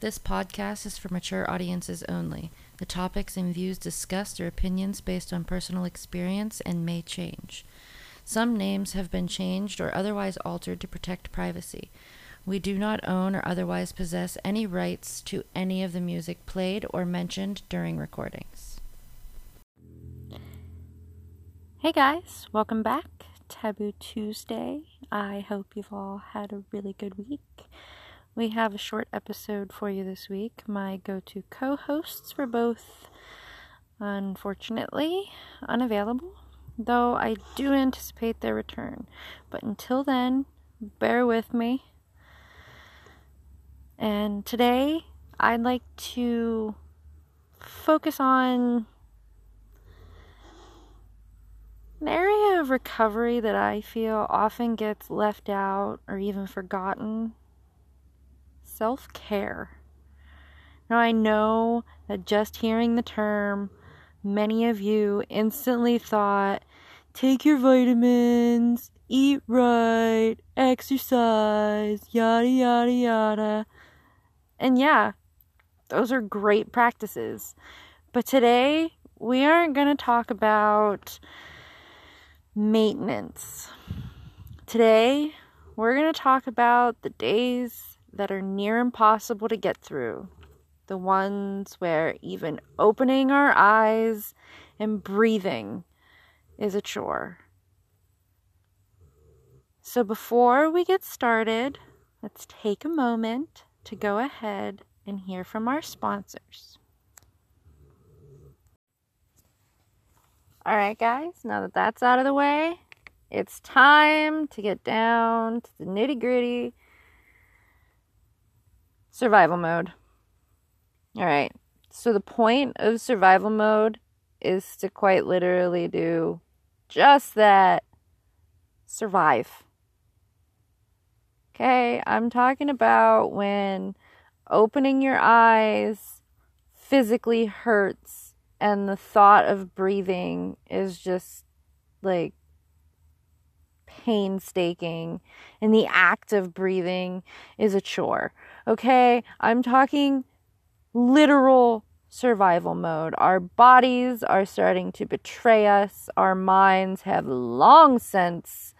This podcast is for mature audiences only. The topics and views discussed are opinions based on personal experience and may change. Some names have been changed or otherwise altered to protect privacy. We do not own or otherwise possess any rights to any of the music played or mentioned during recordings. Hey guys, welcome back. Taboo Tuesday. I hope you've all had a really good week. We have a short episode for you this week. My go to co hosts were both, unfortunately, unavailable, though I do anticipate their return. But until then, bear with me. And today, I'd like to focus on an area of recovery that I feel often gets left out or even forgotten self care. Now, I know that just hearing the term, many of you instantly thought, take your vitamins, eat right, exercise, yada, yada, yada. And yeah, those are great practices. But today, we aren't going to talk about maintenance. Today, we're going to talk about the days that are near impossible to get through. The ones where even opening our eyes and breathing is a chore. So, before we get started, let's take a moment to go ahead and hear from our sponsors. All right, guys, now that that's out of the way, it's time to get down to the nitty gritty survival mode. All right. So the point of survival mode is to quite literally do just that survive. Okay, I'm talking about when opening your eyes physically hurts and the thought of breathing is just like painstaking and the act of breathing is a chore. Okay, I'm talking literal survival mode. Our bodies are starting to betray us. Our minds have long since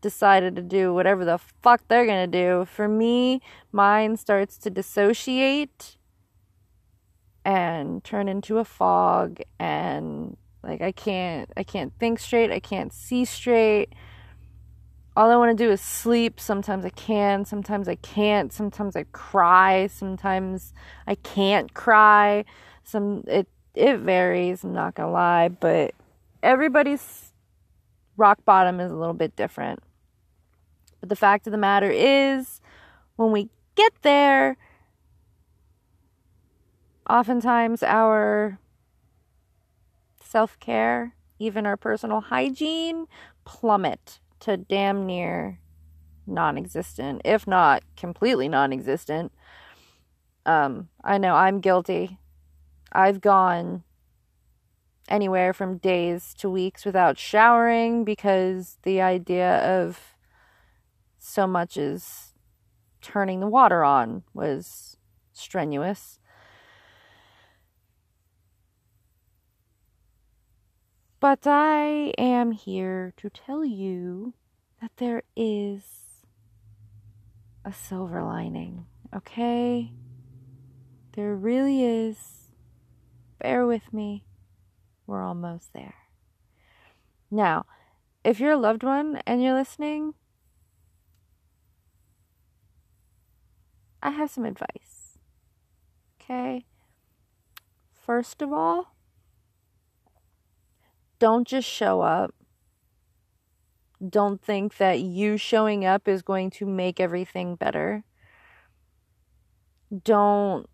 decided to do whatever the fuck they're gonna do. For me, mine starts to dissociate and turn into a fog and like I can't I can't think straight, I can't see straight all I want to do is sleep. Sometimes I can, sometimes I can't. Sometimes I cry, sometimes I can't cry. Some it it varies, I'm not going to lie, but everybody's rock bottom is a little bit different. But the fact of the matter is when we get there oftentimes our self-care, even our personal hygiene plummet to damn near non existent, if not completely non existent. Um, I know I'm guilty. I've gone anywhere from days to weeks without showering because the idea of so much as turning the water on was strenuous. But I am here to tell you that there is a silver lining, okay? There really is. Bear with me. We're almost there. Now, if you're a loved one and you're listening, I have some advice. Okay? First of all, don't just show up. Don't think that you showing up is going to make everything better. Don't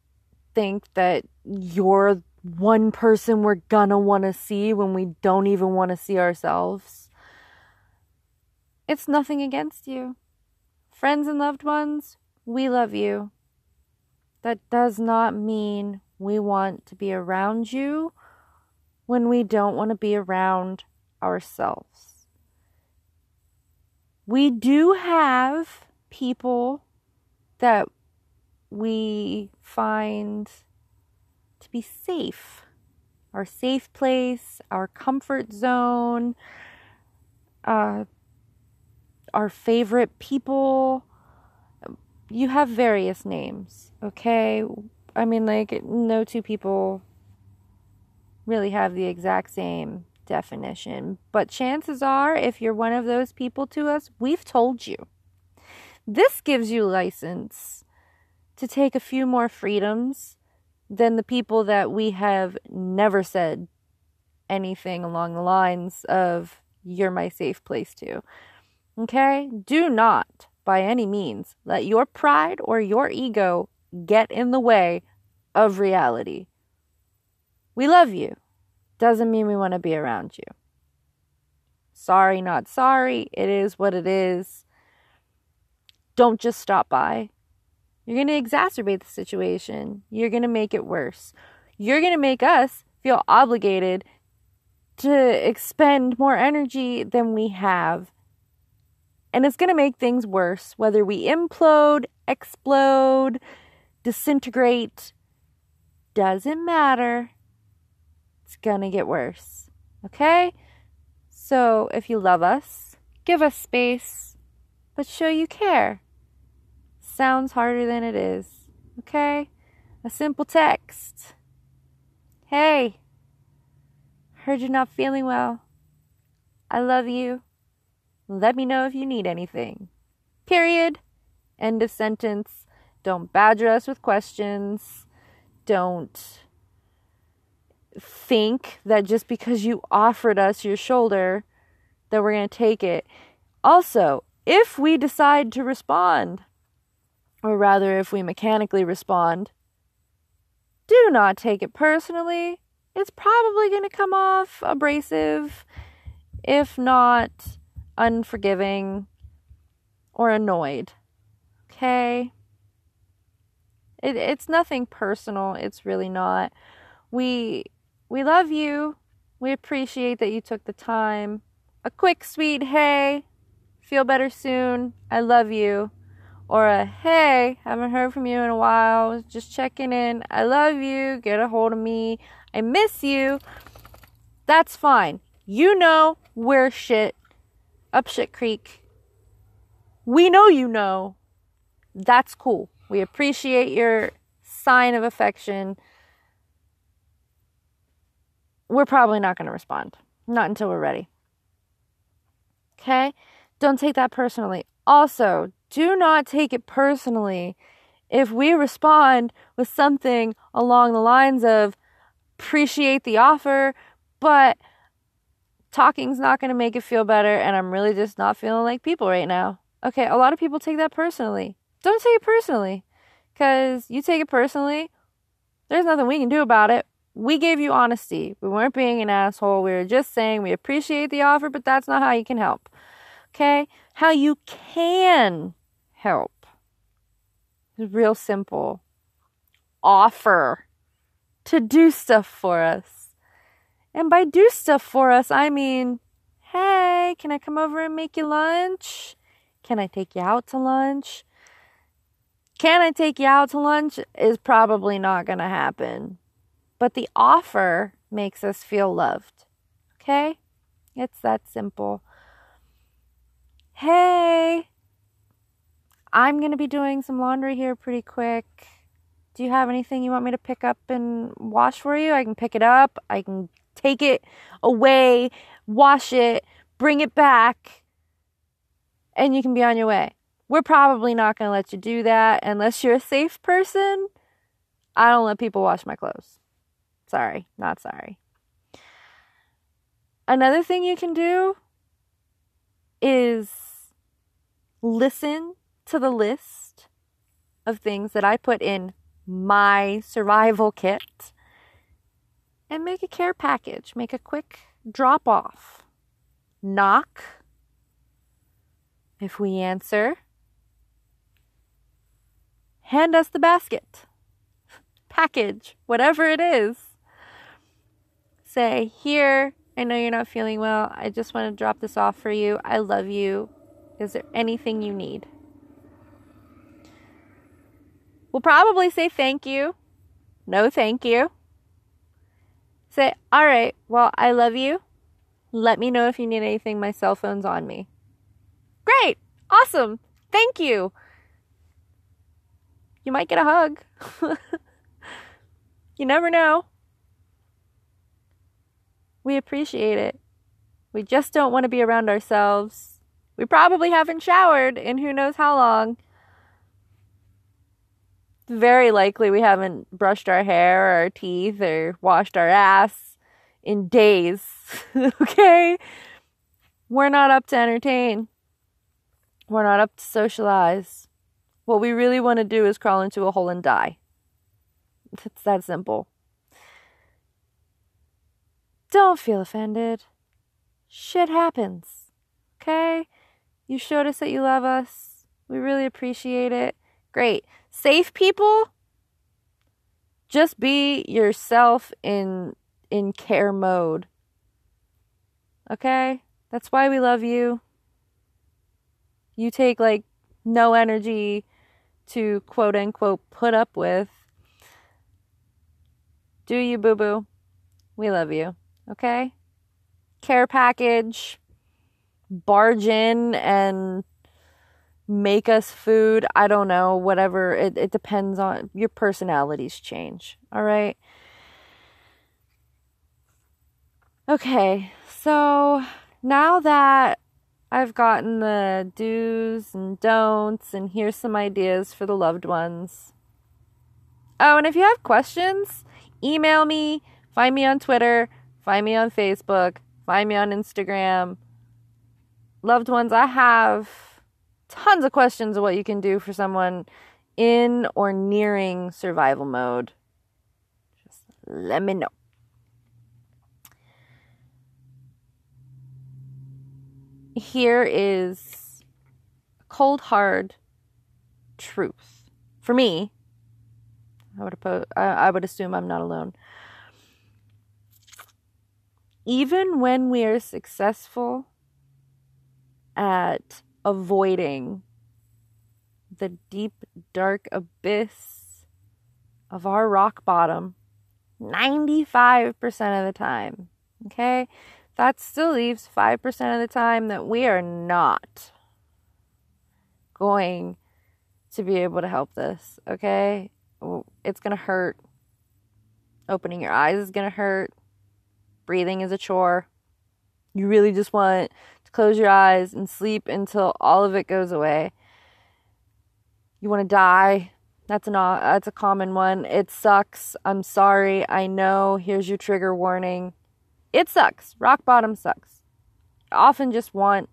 think that you're one person we're gonna want to see when we don't even want to see ourselves. It's nothing against you. Friends and loved ones, we love you. That does not mean we want to be around you when we don't want to be around ourselves. We do have people that we find to be safe. Our safe place, our comfort zone, uh, our favorite people. You have various names, okay? I mean, like, no two people really have the exact same definition. But chances are, if you're one of those people to us, we've told you. This gives you license to take a few more freedoms than the people that we have never said anything along the lines of, you're my safe place to. Okay? Do not, by any means, let your pride or your ego get in the way of reality. We love you. Doesn't mean we want to be around you. Sorry, not sorry. It is what it is. Don't just stop by. You're going to exacerbate the situation. You're going to make it worse. You're going to make us feel obligated to expend more energy than we have. And it's going to make things worse, whether we implode, explode, disintegrate. Doesn't matter. It's going to get worse. Okay? So if you love us, give us space, but show you care sounds harder than it is. Okay? A simple text. Hey, heard you're not feeling well. I love you. Let me know if you need anything. Period. End of sentence. Don't badger us with questions. Don't think that just because you offered us your shoulder that we're going to take it. Also, if we decide to respond, or rather, if we mechanically respond, do not take it personally. It's probably going to come off abrasive, if not unforgiving or annoyed. Okay? It, it's nothing personal. It's really not. We we love you. We appreciate that you took the time. A quick sweet hey, feel better soon. I love you or a hey, haven't heard from you in a while, just checking in. I love you, get a hold of me. I miss you. That's fine. You know we're shit up shit creek. We know you know. That's cool. We appreciate your sign of affection. We're probably not going to respond. Not until we're ready. Okay? Don't take that personally. Also, do not take it personally if we respond with something along the lines of appreciate the offer, but talking's not going to make it feel better and I'm really just not feeling like people right now. Okay, a lot of people take that personally. Don't take it personally cuz you take it personally, there's nothing we can do about it. We gave you honesty. We weren't being an asshole. We were just saying we appreciate the offer, but that's not how you can help. Okay? How you can help. It's real simple. Offer to do stuff for us. And by do stuff for us, I mean, hey, can I come over and make you lunch? Can I take you out to lunch? Can I take you out to lunch is probably not going to happen. But the offer makes us feel loved. Okay? It's that simple. Hey, I'm going to be doing some laundry here pretty quick. Do you have anything you want me to pick up and wash for you? I can pick it up, I can take it away, wash it, bring it back, and you can be on your way. We're probably not going to let you do that unless you're a safe person. I don't let people wash my clothes. Sorry, not sorry. Another thing you can do is listen to the list of things that I put in my survival kit and make a care package. Make a quick drop off. Knock. If we answer, hand us the basket, package, whatever it is. Say, Here, I know you're not feeling well. I just want to drop this off for you. I love you. Is there anything you need? We'll probably say thank you. No, thank you. Say, all right, well, I love you. Let me know if you need anything. My cell phone's on me. Great. Awesome. Thank you. You might get a hug. you never know. We appreciate it. We just don't want to be around ourselves. We probably haven't showered in who knows how long. Very likely we haven't brushed our hair or our teeth or washed our ass in days. okay? We're not up to entertain. We're not up to socialize. What we really want to do is crawl into a hole and die. It's that simple. Don't feel offended. Shit happens. Okay? You showed us that you love us. We really appreciate it. Great. Safe people, just be yourself in in care mode. Okay? That's why we love you. You take like no energy to quote unquote put up with. Do you, boo boo? We love you. Okay? Care package, barge in and make us food. I don't know, whatever. It, it depends on your personalities change. All right? Okay, so now that I've gotten the do's and don'ts, and here's some ideas for the loved ones. Oh, and if you have questions, email me, find me on Twitter, find me on Facebook, find me on Instagram. Loved ones, I have tons of questions of what you can do for someone in or nearing survival mode. Just let me know. Here is cold hard truth. For me, I would, oppose, I, I would assume I'm not alone. Even when we are successful at avoiding the deep, dark abyss of our rock bottom 95% of the time. Okay? That still leaves 5% of the time that we are not going to be able to help this. Okay? It's to hurt. Opening your eyes is to hurt. Breathing is a chore. You really just want to close your eyes and sleep until all of it goes away. You want to die. That's an that's a common one. It sucks. I'm sorry. I know. Here's your trigger warning. It sucks. Rock bottom sucks. often just want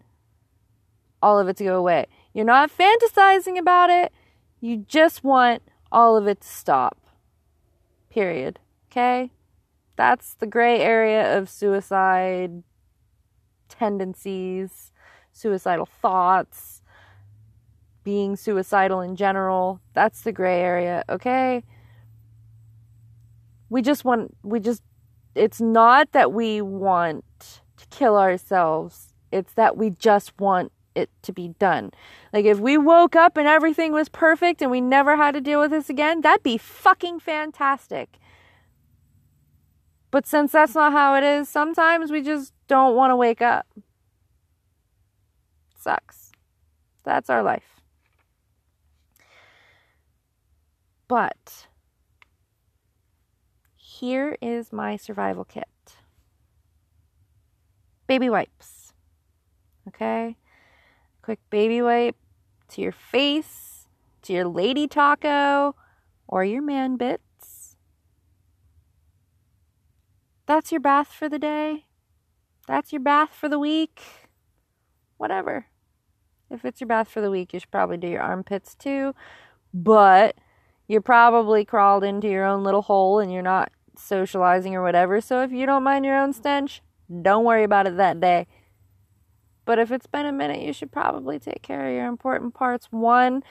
all of it to go away. You're not fantasizing about it. You just want all of it to stop. Period. Okay? That's the gray area of suicide tendencies, suicidal thoughts, being suicidal in general. That's the gray area, okay? We just want, we just, it's not that we want to kill ourselves, it's that we just want it to be done. Like if we woke up and everything was perfect and we never had to deal with this again, that'd be fucking fantastic. But since that's not how it is, sometimes we just don't want to wake up. Sucks. That's our life. But here is my survival kit baby wipes. Okay? Quick baby wipe to your face, to your lady taco, or your man bit That's your bath for the day. That's your bath for the week. Whatever. If it's your bath for the week, you should probably do your armpits too. But you're probably crawled into your own little hole and you're not socializing or whatever. So if you don't mind your own stench, don't worry about it that day. But if it's been a minute, you should probably take care of your important parts. One,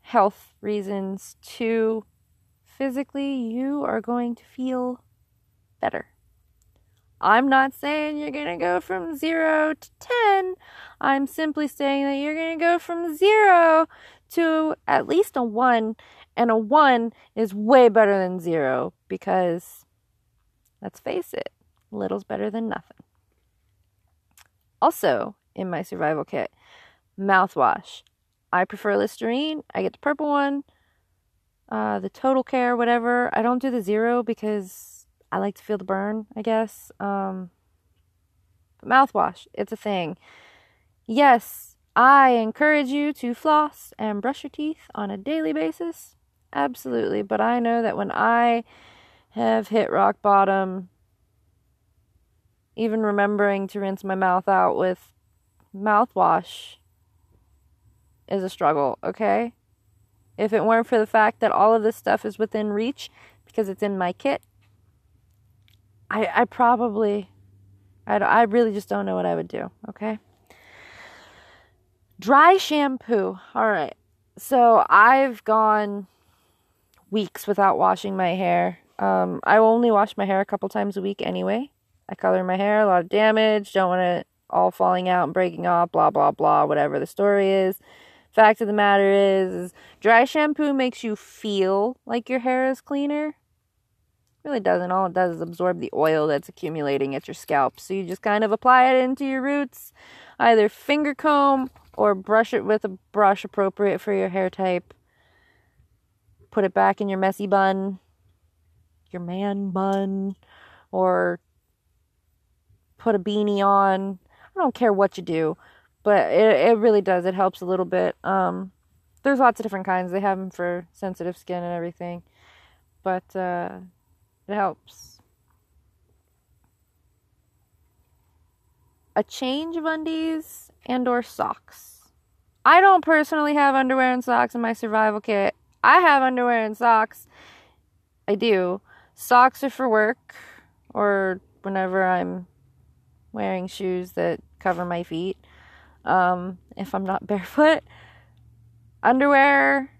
health reasons. Two, physically, you are going to feel better. I'm not saying you're going to go from 0 to 10. I'm simply saying that you're going to go from 0 to at least a 1 And a one is way better than zero because, let's face it, little's better than nothing. Also, in my survival kit, mouthwash. I prefer Listerine. I get the purple one. Uh, the Total Care, whatever. I don't do the zero because I like to feel the burn, I guess. Um, mouthwash, it's a thing. Yes, I encourage you to floss and brush your teeth on a daily basis. Absolutely. But I know that when I have hit rock bottom, even remembering to rinse my mouth out with mouthwash is a struggle, okay? If it weren't for the fact that all of this stuff is within reach because it's in my kit, I, I probably, I, I really just don't know what I would do, okay? Dry shampoo. All right. So I've gone weeks without washing my hair. Um, I only wash my hair a couple times a week anyway. I color my hair, a lot of damage, don't want it all falling out and breaking off, blah, blah, blah, whatever the story is. Fact of the matter is, is dry shampoo makes you feel like your hair is cleaner. Really doesn't. All it does is absorb the oil that's accumulating at your scalp. So you just kind of apply it into your roots, either finger comb or brush it with a brush appropriate for your hair type. Put it back in your messy bun, your man bun, or put a beanie on. I don't care what you do, but it, it really does. It helps a little bit. Um, there's lots of different kinds. They have them for sensitive skin and everything, but uh, it helps. A change of undies and or socks. I don't personally have underwear and socks in my survival kit. I have underwear and socks. I do. Socks are for work or whenever I'm wearing shoes that cover my feet um, if I'm not barefoot. Underwear,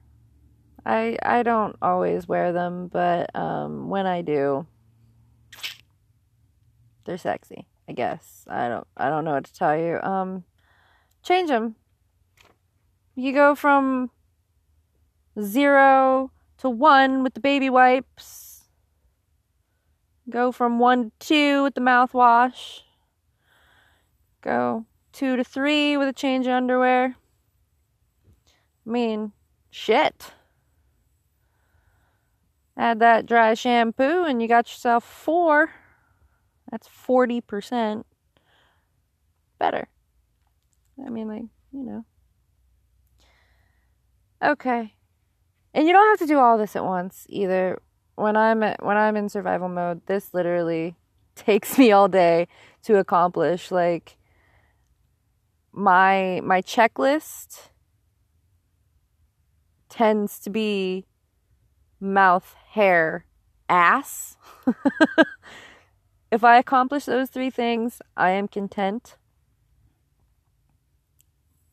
I I don't always wear them, but um, when I do, they're sexy. I guess I don't I don't know what to tell you. Um, change them. You go from zero to one with the baby wipes. Go from one to two with the mouthwash. Go two to three with a change of underwear. I mean, shit. Add that dry shampoo and you got yourself four. That's 40% better. I mean, like, you know. Okay. And you don't have to do all this at once either. When I'm at, when I'm in survival mode, this literally takes me all day to accomplish like my my checklist tends to be mouth, hair, ass. if I accomplish those three things, I am content.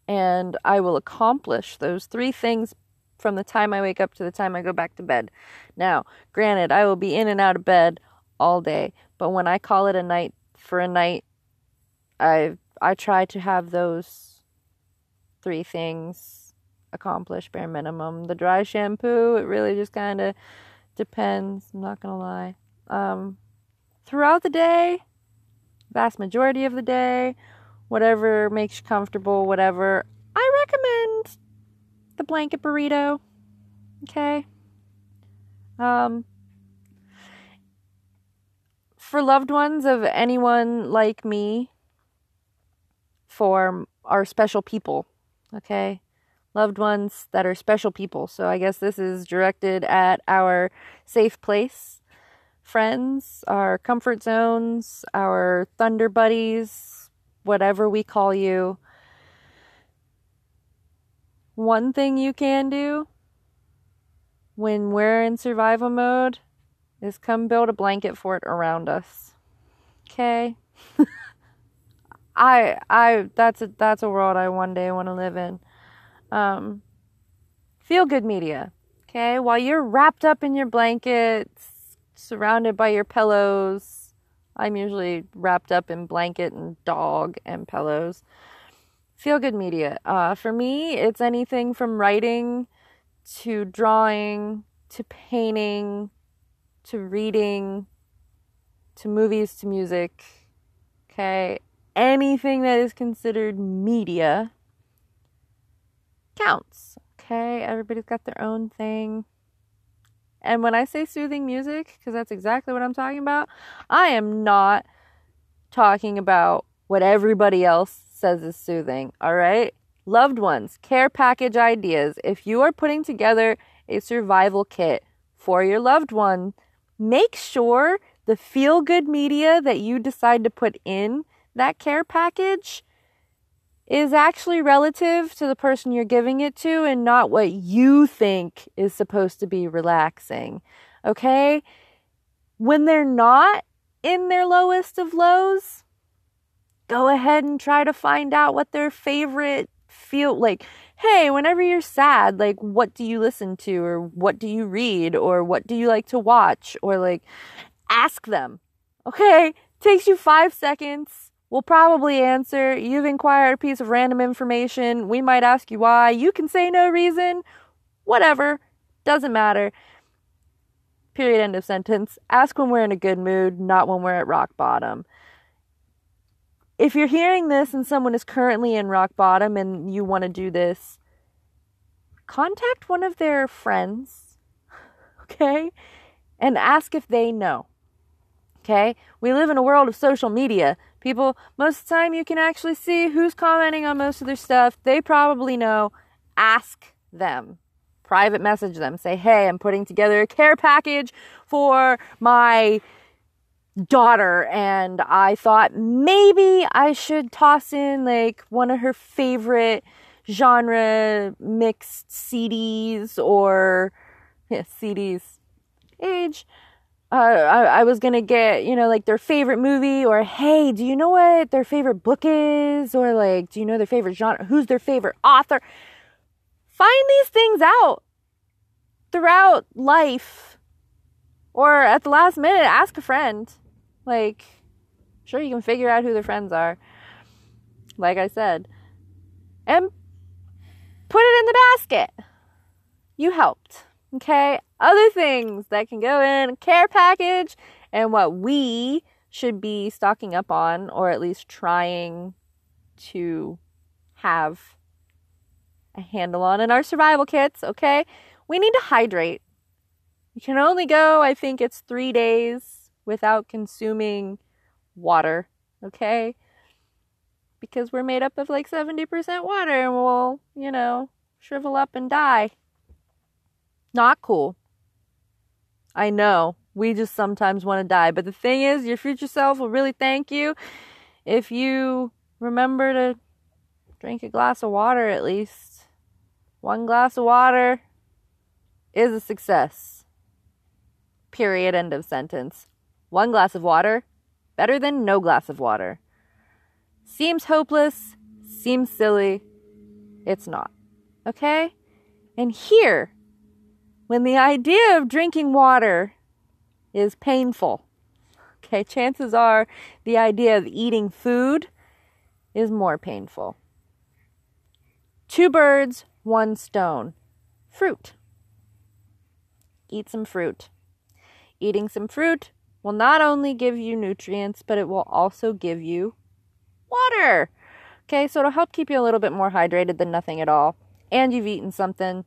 And I will accomplish those three things from the time I wake up to the time I go back to bed. Now, granted, I will be in and out of bed all day, but when I call it a night for a night, I I try to have those three things accomplished bare minimum. The dry shampoo, it really just kind of depends. I'm not gonna lie. Um, throughout the day, vast majority of the day, whatever makes you comfortable, whatever. I recommend the blanket burrito. Okay. Um, for loved ones of anyone like me for our special people, okay? Loved ones that are special people. So I guess this is directed at our safe place friends, our comfort zones, our thunder buddies, whatever we call you. One thing you can do when we're in survival mode is come build a blanket fort around us. Okay? I I that's a that's a world I one day want to live in. Um, feel good media. Okay, while you're wrapped up in your blankets, surrounded by your pillows. I'm usually wrapped up in blanket and dog and pillows. Feel good media. Uh, for me, it's anything from writing to drawing to painting to reading to movies to music. Okay? Anything that is considered media counts. Okay? Everybody's got their own thing. And when I say soothing music, because that's exactly what I'm talking about, I am not talking about what everybody else says is soothing, all right? Loved ones, care package ideas. If you are putting together a survival kit for your loved one, make sure the feel good media that you decide to put in that care package is actually relative to the person you're giving it to and not what you think is supposed to be relaxing. Okay? When they're not in their lowest of lows, go ahead and try to find out what their favorite feel like. Hey, whenever you're sad, like what do you listen to or what do you read or what do you like to watch or like ask them. Okay? Takes you 5 seconds We'll probably answer, You've inquired a piece of random information. We might ask you why. You can say no reason. Whatever. Doesn't matter. Period. End of sentence. Ask when we're in a good mood, not when we're at rock bottom. If you're hearing this and someone is currently in rock bottom and you want to do this, contact one of their friends, okay? And ask if they know. Okay? We live in a world of social media. People, most of the time, you can actually see who's commenting on most of their stuff. They probably know. Ask them. Private message them. Say, hey, I'm putting together a care package for my daughter, and I thought maybe I should toss in like one of her favorite genre mixed CDs or yeah, CDs. Age uh, I, I was gonna get, you know, like their favorite movie, or hey, do you know what their favorite book is? Or like, do you know their favorite genre? Who's their favorite author? Find these things out throughout life, or at the last minute, ask a friend. Like, sure, you can figure out who their friends are, like I said, and put it in the basket. You helped. Okay, other things that can go in care package and what we should be stocking up on or at least trying to have a handle on in our survival kits, okay? We need to hydrate. You can only go, I think it's three days without consuming water, okay? Because we're made up of like 70% water and we'll, you know, shrivel up and die. Not cool. I know. We just sometimes want to die. But the thing is, your future self will really thank you if you remember to drink a glass of water at least. One glass of water is a success. Period. End of sentence. One glass of water, better than no glass of water. Seems hopeless, seems silly. It's not. Okay? And here when the idea of drinking water is painful. Okay, chances are the idea of eating food is more painful. Two birds, one stone. Fruit. Eat some fruit. Eating some fruit will not only give you nutrients, but it will also give you water. Okay, so it'll help keep you a little bit more hydrated than nothing at all. And you've eaten something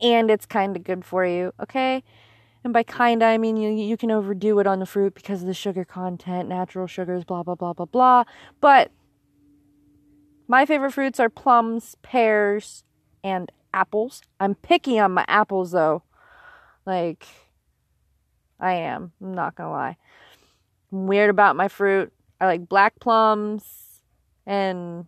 and it's kind of good for you, okay? And by kind, I mean you, you can overdo it on the fruit because of the sugar content, natural sugars, blah, blah, blah, blah, blah. But my favorite fruits are plums, pears, and apples. I'm picky on my apples though. Like, I am. I'm not gonna lie. I'm weird about my fruit. I like black plums and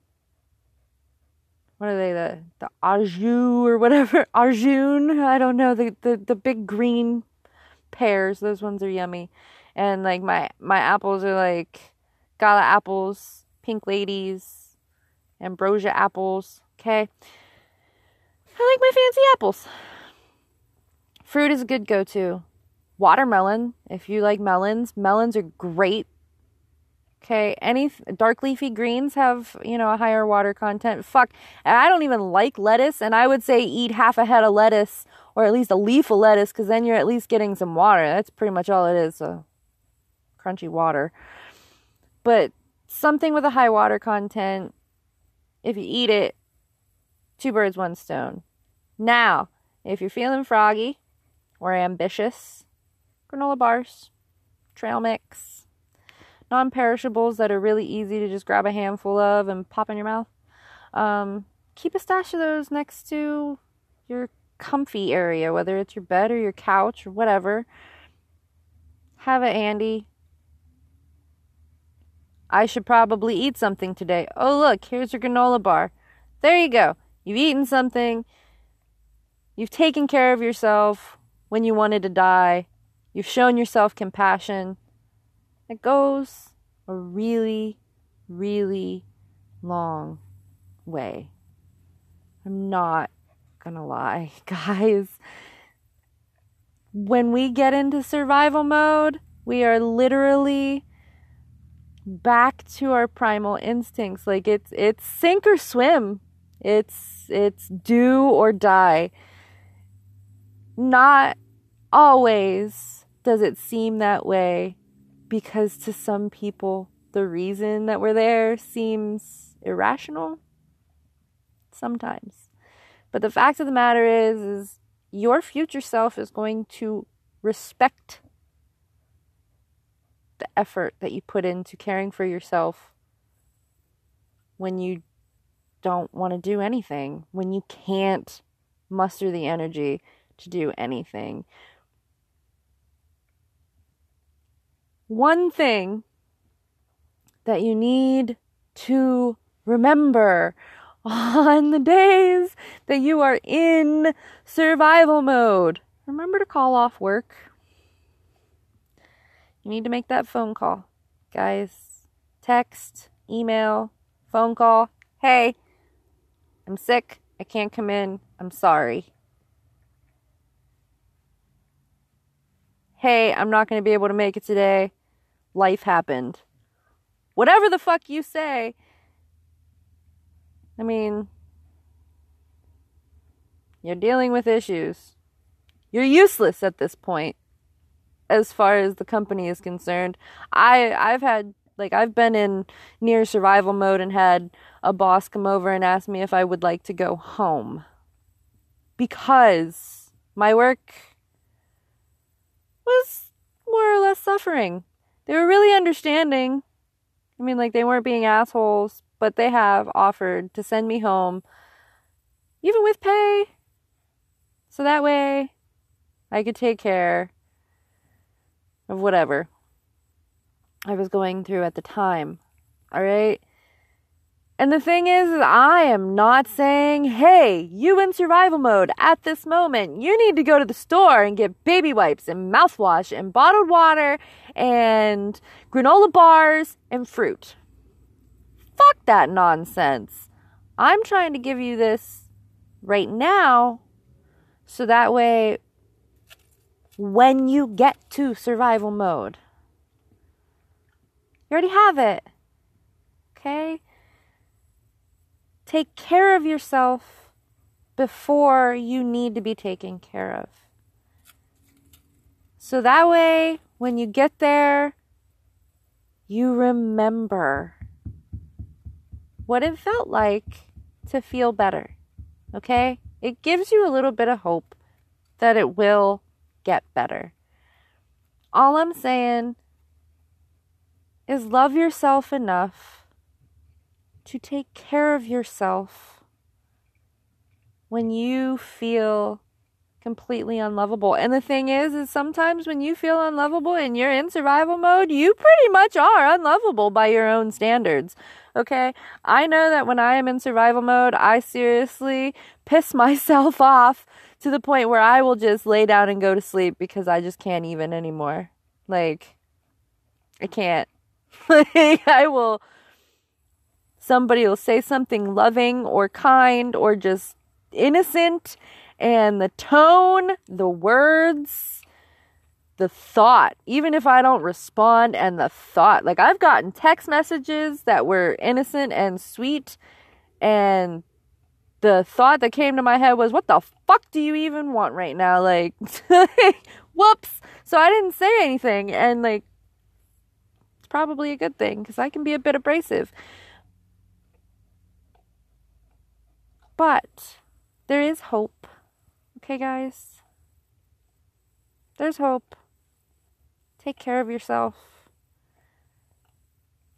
what are they the the Ajou or whatever? Arjun? I don't know the, the the big green pears those ones are yummy. And like my my apples are like gala apples pink ladies ambrosia apples okay? I like my fancy apples. Fruit is a good go-to. Watermelon if you like melons melons are great Okay, any dark leafy greens have, you know, a higher water content. Fuck, I don't even like lettuce, and I would say eat half a head of lettuce or at least a leaf of lettuce because then you're at least getting some water. That's pretty much all it is, uh, crunchy water. But something with a high water content, if you eat it, two birds, one stone. Now, if you're feeling froggy or ambitious, granola bars, trail mix, non perishables that are really easy to just grab a handful of and pop in your mouth. Um, keep a stash of those next to your comfy area, whether it's your bed or your couch or whatever. Have it handy. I should probably eat something today. Oh, look, here's your granola bar. There you go. You've eaten something. You've taken care of yourself when you wanted to die. You've shown yourself compassion. It goes a really, really long way. I'm not gonna lie, guys. When we get into survival mode, we are literally back to our primal instincts. Like it's it's sink or swim. It's it's do or die. Not always does it seem that way because to some people the reason that we're there seems irrational sometimes. But the fact of the matter is is your future self is going to respect the effort that you put into caring for yourself when you don't want to do anything, when you can't muster the energy to do anything. One thing that you need to remember on the days that you are in survival mode. Remember to call off work. You need to make that phone call. Guys, text, email, phone call. Hey, I'm sick. I can't come in. I'm sorry. Hey, I'm not going to be able to make it today. Life happened. Whatever the fuck you say, I mean, you're dealing with issues. You're useless at this point as far as the company is concerned. I I've had like I've been in near survival mode and had a boss come over and ask me if I would like to go home because my work was more or less suffering. They were really understanding. I mean, like they weren't being assholes, but they have offered to send me home, even with pay. So that way I could take care of whatever I was going through at the time. All right? And the thing is, I am not saying, hey, you in survival mode at this moment, you need to go to the store and get baby wipes and mouthwash and bottled water and granola bars and fruit. Fuck that nonsense. I'm trying to give you this right now so that way when you get to survival mode, you already have it. Okay? Take care of yourself before you need to be taken care of. So that way, when you get there, you remember what it felt like to feel better. Okay? It gives you a little bit of hope that it will get better. All I'm saying is love yourself enough to take care of yourself when you feel completely unlovable. And the thing is, is sometimes when you feel unlovable and you're in survival mode, you pretty much are unlovable by your own standards. Okay? I know that when I am in survival mode, I seriously piss myself off to the point where I will just lay down and go to sleep because I just can't even anymore. Like, I can't. I will. Somebody will say something loving or kind or just innocent, and the tone, the words, the thought, even if I don't respond, and the thought. Like, I've gotten text messages that were innocent and sweet, and the thought that came to my head was, what the fuck do you even want right now? Like, whoops. So I didn't say anything, and like, it's probably a good thing because I can be a bit abrasive. But there is hope. Okay, guys? There's hope. Take care of yourself.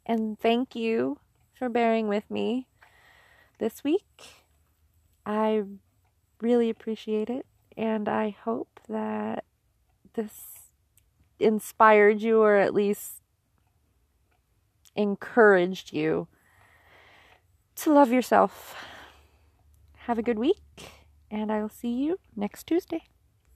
And thank you for bearing with me this week. I really appreciate it. And I hope that this inspired you or at least encouraged you to love yourself. Have a good week, and I will see you next Tuesday.